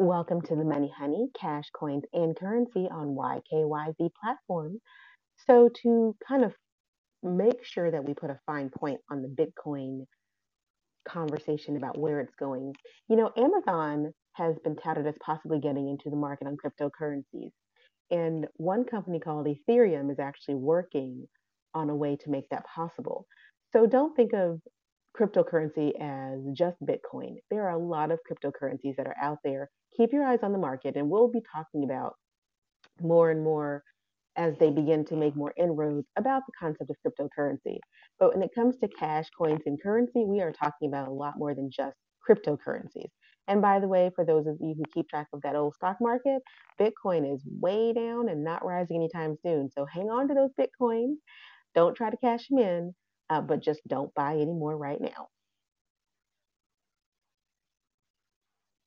Welcome to the Money Honey, Cash, Coins, and Currency on YKYZ platform. So, to kind of make sure that we put a fine point on the Bitcoin conversation about where it's going, you know, Amazon has been touted as possibly getting into the market on cryptocurrencies. And one company called Ethereum is actually working on a way to make that possible. So, don't think of cryptocurrency as just Bitcoin. There are a lot of cryptocurrencies that are out there. Keep your eyes on the market, and we'll be talking about more and more as they begin to make more inroads about the concept of cryptocurrency. But when it comes to cash, coins, and currency, we are talking about a lot more than just cryptocurrencies. And by the way, for those of you who keep track of that old stock market, Bitcoin is way down and not rising anytime soon. So hang on to those Bitcoins. Don't try to cash them in uh, but just don't buy any more right now.